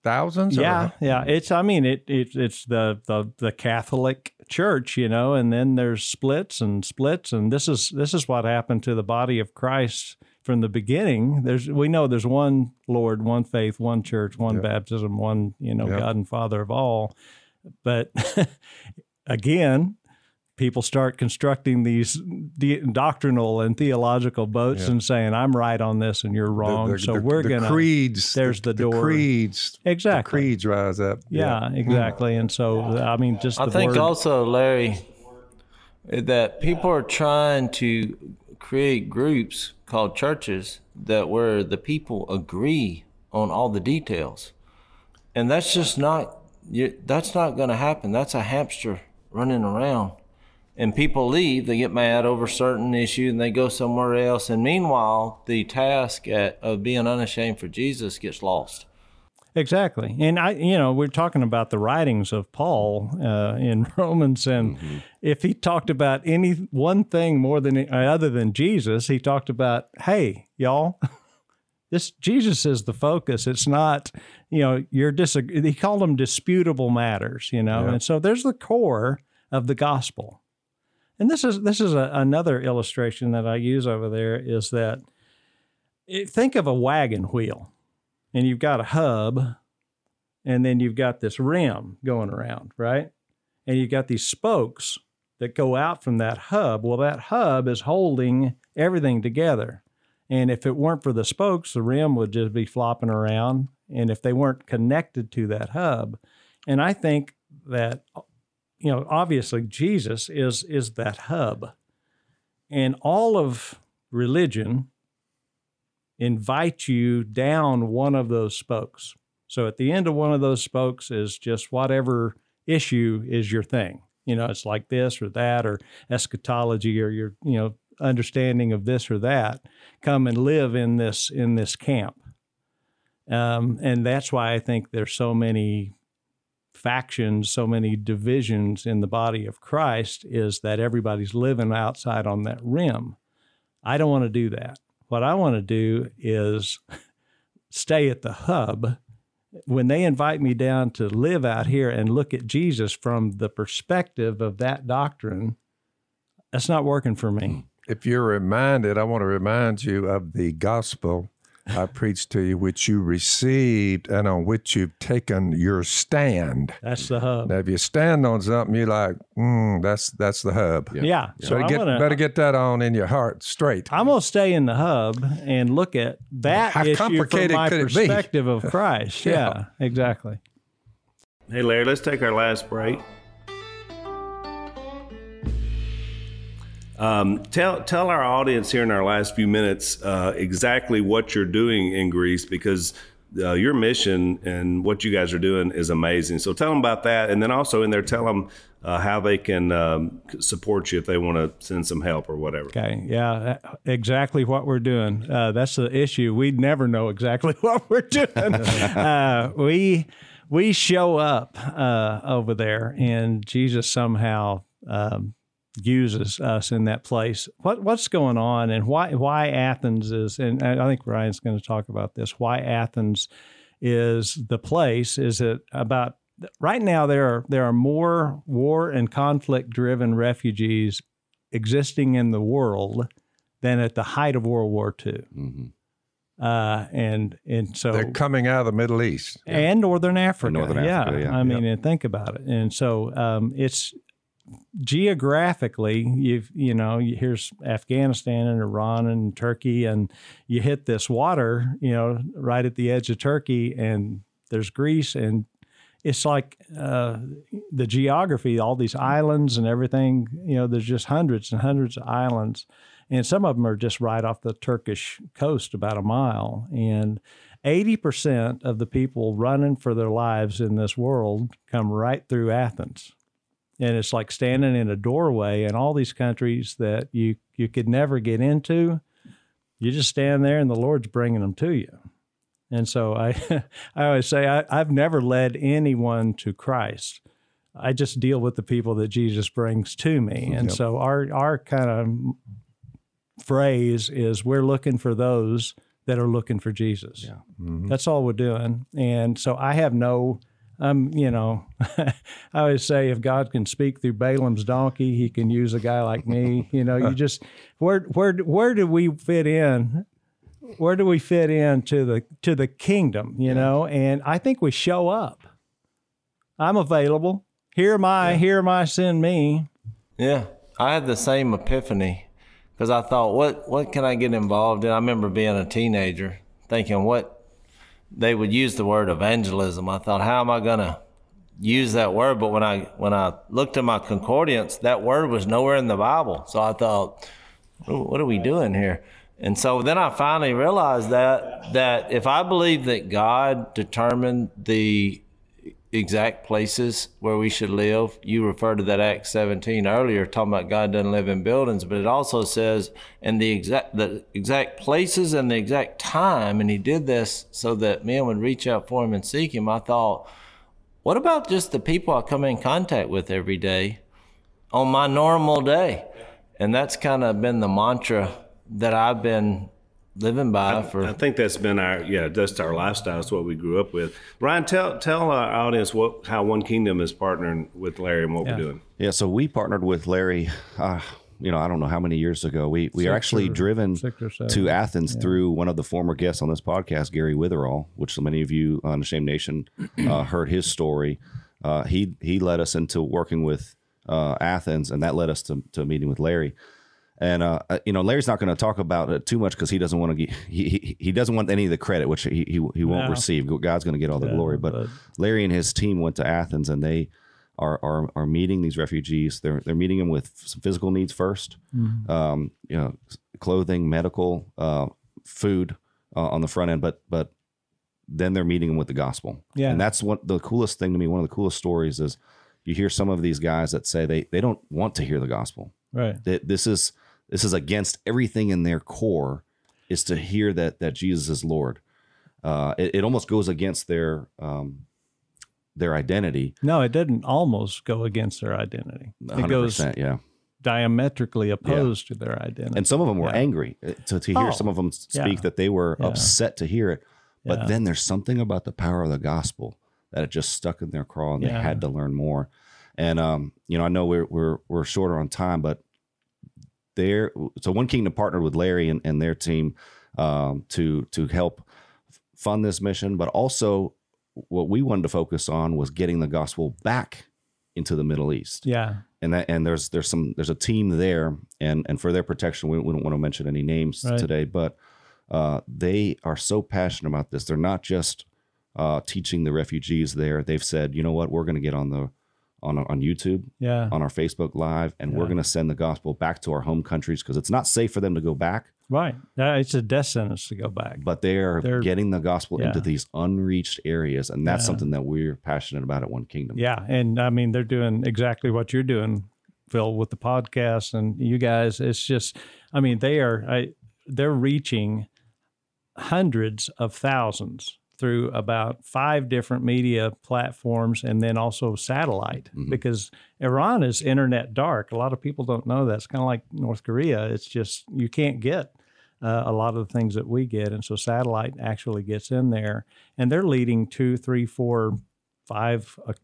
thousands. or- yeah, yeah. It's I mean it, it it's the, the the Catholic Church, you know, and then there's splits and splits, and this is this is what happened to the body of Christ from the beginning. There's we know there's one Lord, one faith, one church, one baptism, one you know Yeah. God and Father of all. But *laughs* again, people start constructing these de- doctrinal and theological boats and saying I'm right on this and you're wrong. the- so the- we're the gonna creeds. there's the door. creeds. Exactly. The creeds rise up. Yeah, hmm. exactly. And so, I mean, just I the think word, also, Larry, that people are trying to create groups called churches that where the people agree on all the details, and that's just not you, that's not going to happen. That's a hamster running around, and people leave. They get mad over certain issue and they go somewhere else. And meanwhile, the task at, of being unashamed for Jesus gets lost. exactly. And I, you know, we're talking about the writings of Paul uh, in *laughs* Romans, and if he talked about any one thing more than uh, other than Jesus, he talked about, hey, y'all. *laughs* This Jesus is the focus. It's not, you know, you're disag- He called them disputable matters, you know, and so there's the core of the gospel. And this is this is a, another illustration that I use over there is that it, think of a wagon wheel, and you've got a hub, and then you've got this rim going around, right? And you've got these spokes that go out from that hub. Well, that hub is holding everything together. And if it weren't for the spokes, the rim would just be flopping around. And if they weren't connected to that hub, and I think that you know, obviously Jesus is is that hub. And all of religion invites you down one of those spokes. So at the end of one of those spokes is just whatever issue is your thing. You know, it's like this or that or eschatology or your, you know, understanding of this or that. Come and live in this in this camp. Um, and that's why I think there's so many factions, so many divisions in the body of Christ is that everybody's living outside on that rim. I don't want to do that. What I want to do is *laughs* stay at the hub. When they invite me down to live out here and look at Jesus from the perspective of that doctrine, that's not working for me. If you're reminded, I want to remind you of the gospel I preached to you, which you received and on which you've taken your stand. That's the hub. Now, if you stand on something, you're like, mm, that's that's the hub. yeah. So So I get, wanna, better get that on in your heart straight. I'm gonna stay in the hub and look at that How issue from complicated my could it be? perspective of *laughs* Christ. yeah, exactly. Hey, Larry, let's take our last break. Um, tell tell our audience here in our last few minutes uh, exactly what you're doing in Greece because uh, your mission and what you guys are doing is amazing. So tell them about that, and then also in there tell them uh, how they can um, support you if they want to send some help or whatever. Okay. Yeah, exactly what we're doing. Uh, that's the issue. We never know exactly *laughs* what we're doing. *laughs* uh, we we show up uh, over there, and Jesus somehow um, uses us in that place. What what's going on, and why why Athens is, and I think Ryan's going to talk about this. Why Athens is the place? Is it about right now? There are there are more war and conflict driven refugees existing in the world than at the height of World War II. Uh, and and so They're coming out of the Middle East. and Northern Africa. Northern yeah. Africa, yeah. I mean, and think about it. And so um, it's geographically, you've you know, here's Afghanistan and Iran and Turkey, and you hit this water, you know, right at the edge of Turkey, and there's Greece, and it's like uh, the geography, all these islands and everything. You know, there's just hundreds and hundreds of islands, and some of them are just right off the Turkish coast, about a mile, and 80% of the people running for their lives in this world come right through Athens and it's like standing in a doorway in all these countries that you you could never get into you just stand there and the lord's bringing them to you and so i *laughs* i always say I, i've never led anyone to christ i just deal with the people that jesus brings to me and yep. so our our kind of phrase is we're looking for those that are looking for jesus yeah. Mm-hmm. that's all we're doing and so i have no I'm, you know, *laughs* I always say if God can speak through Balaam's donkey, He can use a guy like me. You know, you just where where where do we fit in? Where do we fit in to the to the kingdom? You know, and I think we show up. I'm available. Here am I. Yeah. Here am I. Send me. Yeah, I had the same epiphany because I thought, what what can I get involved in? I remember being a teenager thinking, what they would use the word evangelism. I thought, how am I going to use that word? But when I when I looked at my concordance, that word was nowhere in the Bible. So I thought, what are we doing here? And so then I finally realized that that if I believe that God determined the exact places where we should live. You referred to that Acts 17 earlier, talking about God doesn't live in buildings, but it also says in the exact the exact places and the exact time, and He did this so that men would reach out for Him and seek Him. I thought, what about just the people I come in contact with every day on my normal day? And that's kind of been the mantra that I've been living by I, for. I think that's been our yeah, that's our lifestyle. It's what we grew up with. Ryan, tell tell our audience what how One Kingdom is partnering with Larry and what yeah. we're doing. Yeah, so we partnered with Larry. Uh, you know, I don't know how many years ago. We we are actually or, driven to Athens yeah. through one of the former guests on this podcast, Gary Witherall, which many of you on the Shame Nation uh, *clears throat* heard his story. Uh, he he led us into working with uh, Athens, and that led us to, to a meeting with Larry. And uh, uh, you know, Larry's not going to talk about it too much because he doesn't want to get he, he, he doesn't want any of the credit, which he he, he won't no. receive. God's going to get all the yeah, glory. But, but, Larry and his team went to Athens and they are are, are meeting these refugees. They're they're meeting them with some physical needs 1st mm-hmm. um, you know, clothing, medical, uh, food uh, on the front end, but but then they're meeting them with the gospel. Yeah, and that's what the coolest thing to me. One of the coolest stories is you hear some of these guys that say they they don't want to hear the gospel. Right. That this is this is against everything in their core is to hear that that Jesus is Lord. Uh, it, it, almost goes against their um, their identity. No, it didn't almost go against their identity. It goes yeah diametrically opposed yeah. to their identity. And some of them were yeah. angry uh, to, to hear oh, some of them speak yeah. that they were upset to hear it. But then there's something about the power of the gospel that it just stuck in their craw and they had to learn more. And um, you know, I know we're we're we're shorter on time, but there. So One Kingdom partnered with Larry and, and their team um, to to help fund this mission, but also what we wanted to focus on was getting the gospel back into the Middle East. Yeah. And that and there's there's some there's a team there and and for their protection we, we don't want to mention any names right. today, but uh, they are so passionate about this. They're not just uh, teaching the refugees there. They've said, you know what, we're going to get on the on on YouTube, yeah, on our Facebook Live, and yeah. we're going to send the gospel back to our home countries because it's not safe for them to go back. Right, it's a death sentence to go back. But they are They're, getting the gospel yeah. into these unreached areas, and that's yeah. something that we're passionate about at One Kingdom. Yeah, and I mean they're doing exactly what you're doing, Phil, with the podcast, and you guys. It's just, I mean, they are, I, they're reaching hundreds of thousands through about five different media platforms and then also satellite mm-hmm. because Iran is internet dark. A lot of people don't know that. It's kind of like North Korea. It's just you can't get uh, a lot of the things that we get. And so satellite actually gets in there and they're leading two, three, four, five. Uh,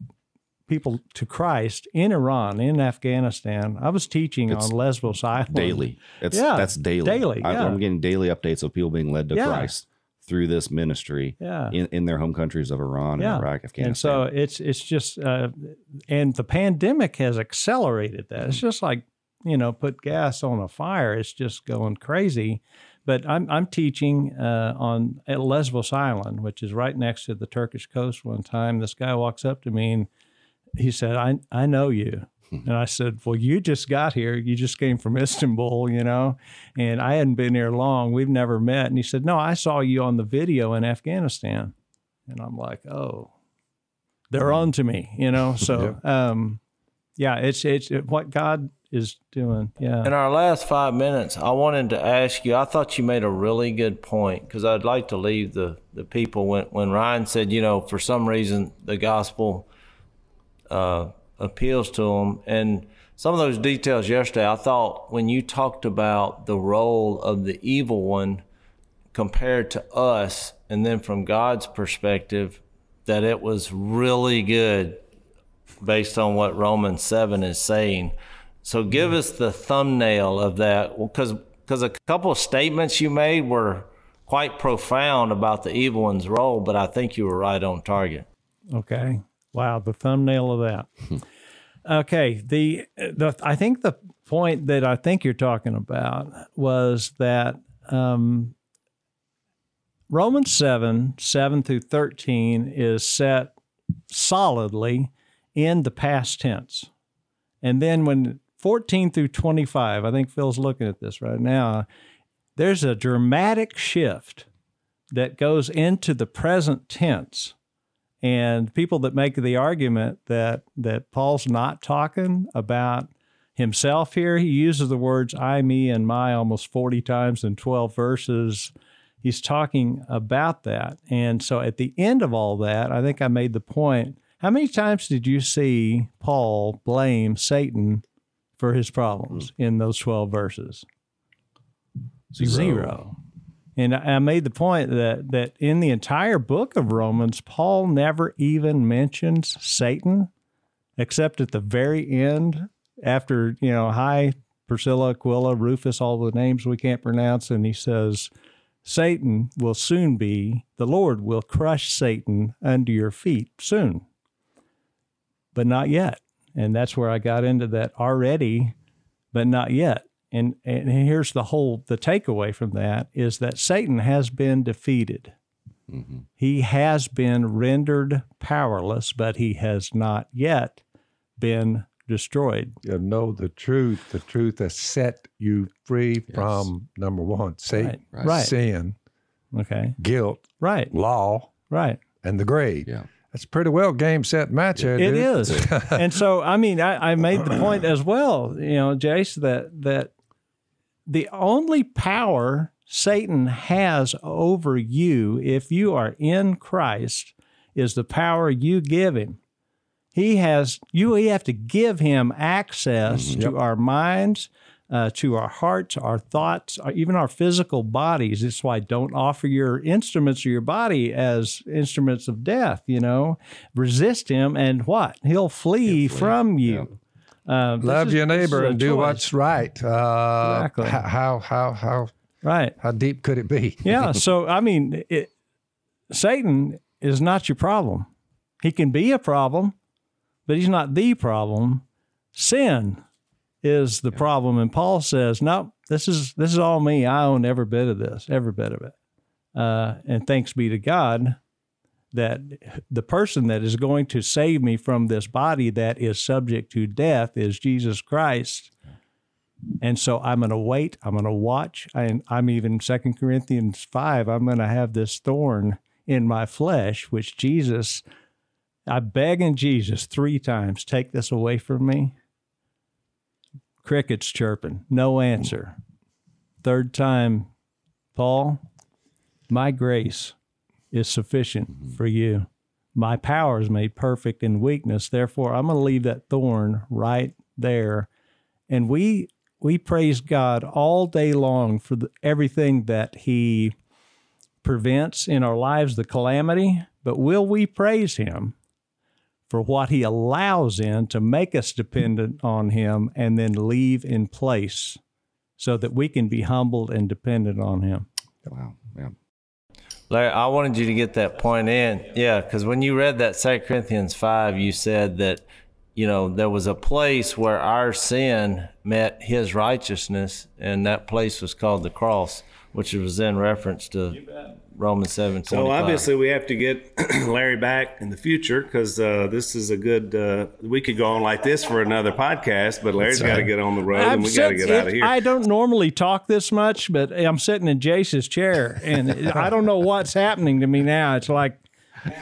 people to Christ in Iran, in Afghanistan. I was teaching it's on Lesbos Island daily. It's yeah, that's daily. Daily. I, am getting daily updates of people being led to yeah. Christ through this ministry Yeah. in, in their home countries of Iran Yeah. and Iraq, Afghanistan. And so it's it's just uh, and the pandemic has accelerated that. It's just like you know put gas on a fire. It's just going crazy. But I'm I'm teaching uh, on at Lesbos Island, which is right next to the Turkish coast. One time, this guy walks up to me and he said, "I I know you." And I said, Well, you just got here. You just came from Istanbul, you know, and I hadn't been here long. We've never met. And he said, No, I saw you on the video in Afghanistan. And I'm like, Oh, they're on to me, you know. So, *laughs* um, yeah, it's it's what God is doing. Yeah. In our last five minutes, I wanted to ask you. I thought you made a really good point because I'd like to leave the, the people when when Ryan said, you know, for some reason the gospel uh, appeals to them, and some of those details yesterday. I thought when you talked about the role of the evil one compared to us, and then from God's perspective, that it was really good based on what Romans 7 is saying. So give us the thumbnail of that because because a couple of statements you made were quite profound about the evil one's role, but I think you were right on target. Okay. Wow, the thumbnail of that. okay, the the I think the point that I think you're talking about was that um, Romans seven seven through thirteen is set solidly in the past tense, and then when fourteen through twenty five, I think Phil's looking at this right now. There's a dramatic shift that goes into the present tense and people that make the argument that that Paul's not talking about himself here, he uses the words I, me, and my almost 40 times in 12 verses. He's talking about that. And so at the end of all that, I think I made the point. How many times did you see Paul blame Satan for his problems hmm. in those 12 verses? Zero. And I made the point that that in the entire book of Romans, Paul never even mentions Satan, except at the very end, after you know, hi Priscilla, Aquila, Rufus, all the names we can't pronounce, and he says, Satan will soon be, the Lord will crush Satan under your feet soon. But not yet. And that's where I got into that already, but not yet. And, and here's the whole the takeaway from that is that Satan has been defeated. Mm-hmm. He has been rendered powerless, but he has not yet been destroyed. You know the truth. The truth has set you free from number one, Satan, Right. Right. sin, Okay. guilt, Right. law, Right. and the grave. Yeah. That's pretty well game set match there, It dude. is, *laughs* and so I mean, I, I made the point as well, you know, Jase, that that the only power Satan has over you, if you are in Christ, is the power you give him. He has you. We have to give him access to our minds, uh, to our hearts, our thoughts, or even our physical bodies. That's why don't offer your instruments or your body as instruments of death. You know, resist him, and what he'll flee, from you. Uh, this Love your is neighbor and do choice. what's right. Uh, Exactly. How how how right. how deep could it be? Yeah. So I mean, it, Satan is not your problem. He can be a problem, but he's not the problem. Sin is the problem, and Paul says, "No, this is this is all me. I own every bit of this, every bit of it." Uh, and thanks be to God that the person that is going to save me from this body that is subject to death is Jesus Christ. And so I'm going to wait. I'm going to watch. And I'm even Second Corinthians five. I'm going to have this thorn in my flesh, which Jesus. I beg in Jesus three times, take this away from me. Crickets chirping, no answer. Third time, Paul, my grace is sufficient mm-hmm. for you. My power is made perfect in weakness. Therefore, I'm going to leave that thorn right there. And we we praise God all day long for the, everything that He prevents in our lives, the calamity. But will we praise Him for what He allows in to make us dependent on Him and then leave in place so that we can be humbled and dependent on Him? Wow. Yeah. Larry, I wanted you to get that point in. Yeah, because when you read that Second Corinthians 5, you said that, you know, there was a place where our sin met his righteousness, and that place was called the cross, which was in reference to Romans 7 So obviously we have to get *clears throat* Larry back in the future because uh, this is a good. Uh, we could go on like this for another podcast, but Larry's got to get on the road and we got to get out of here. I don't normally talk this much, but I'm sitting in Jase's chair, and *laughs* I don't know what's happening to me now. It's like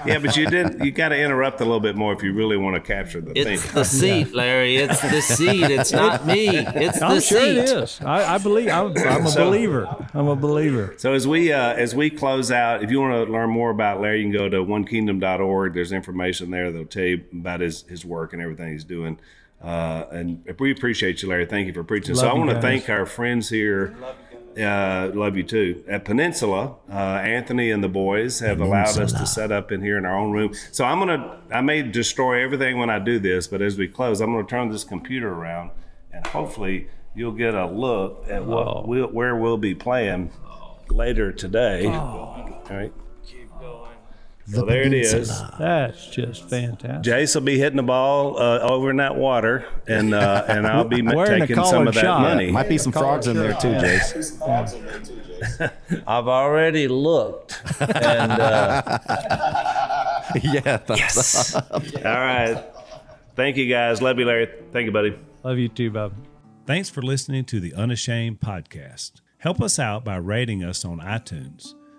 yeah, but you didn't. You got to interrupt a little bit more if you really want to capture the thing. It's thing. the seat, Larry. It's the seat. It's not me. It's the I'm sure seat. it is. I, I believe. I'm, I'm a So- believer. I'm a believer. So as we uh, as we close out, if you want to learn more about Larry, you can go to onekingdom.org. There's information there that'll tell you about his his work and everything he's doing. Uh, and we appreciate you, Larry. Thank you for preaching. so I want to thank our friends here. Uh, love you too. At Peninsula, uh, Anthony and the boys have allowed us to set up in here in our own room. So I'm gonna. I may destroy everything when I do this, but as we close, I'm gonna turn this computer around, and hopefully you'll get a look at what we'll, where we'll be playing later today. All right. So there it is. That's just fantastic. Jase will be hitting the ball uh, over in that water, and uh, *laughs* and I'll be ma- taking some of that shot. money. Might be some frogs in there too, Jase. *laughs* I've already looked. And uh, *laughs* yeah. That's All right. Thank you guys. Love you, Larry. Thank you, buddy. Love you too, Bob. Thanks for listening to the Unashamed podcast. Help us out by rating us on iTunes.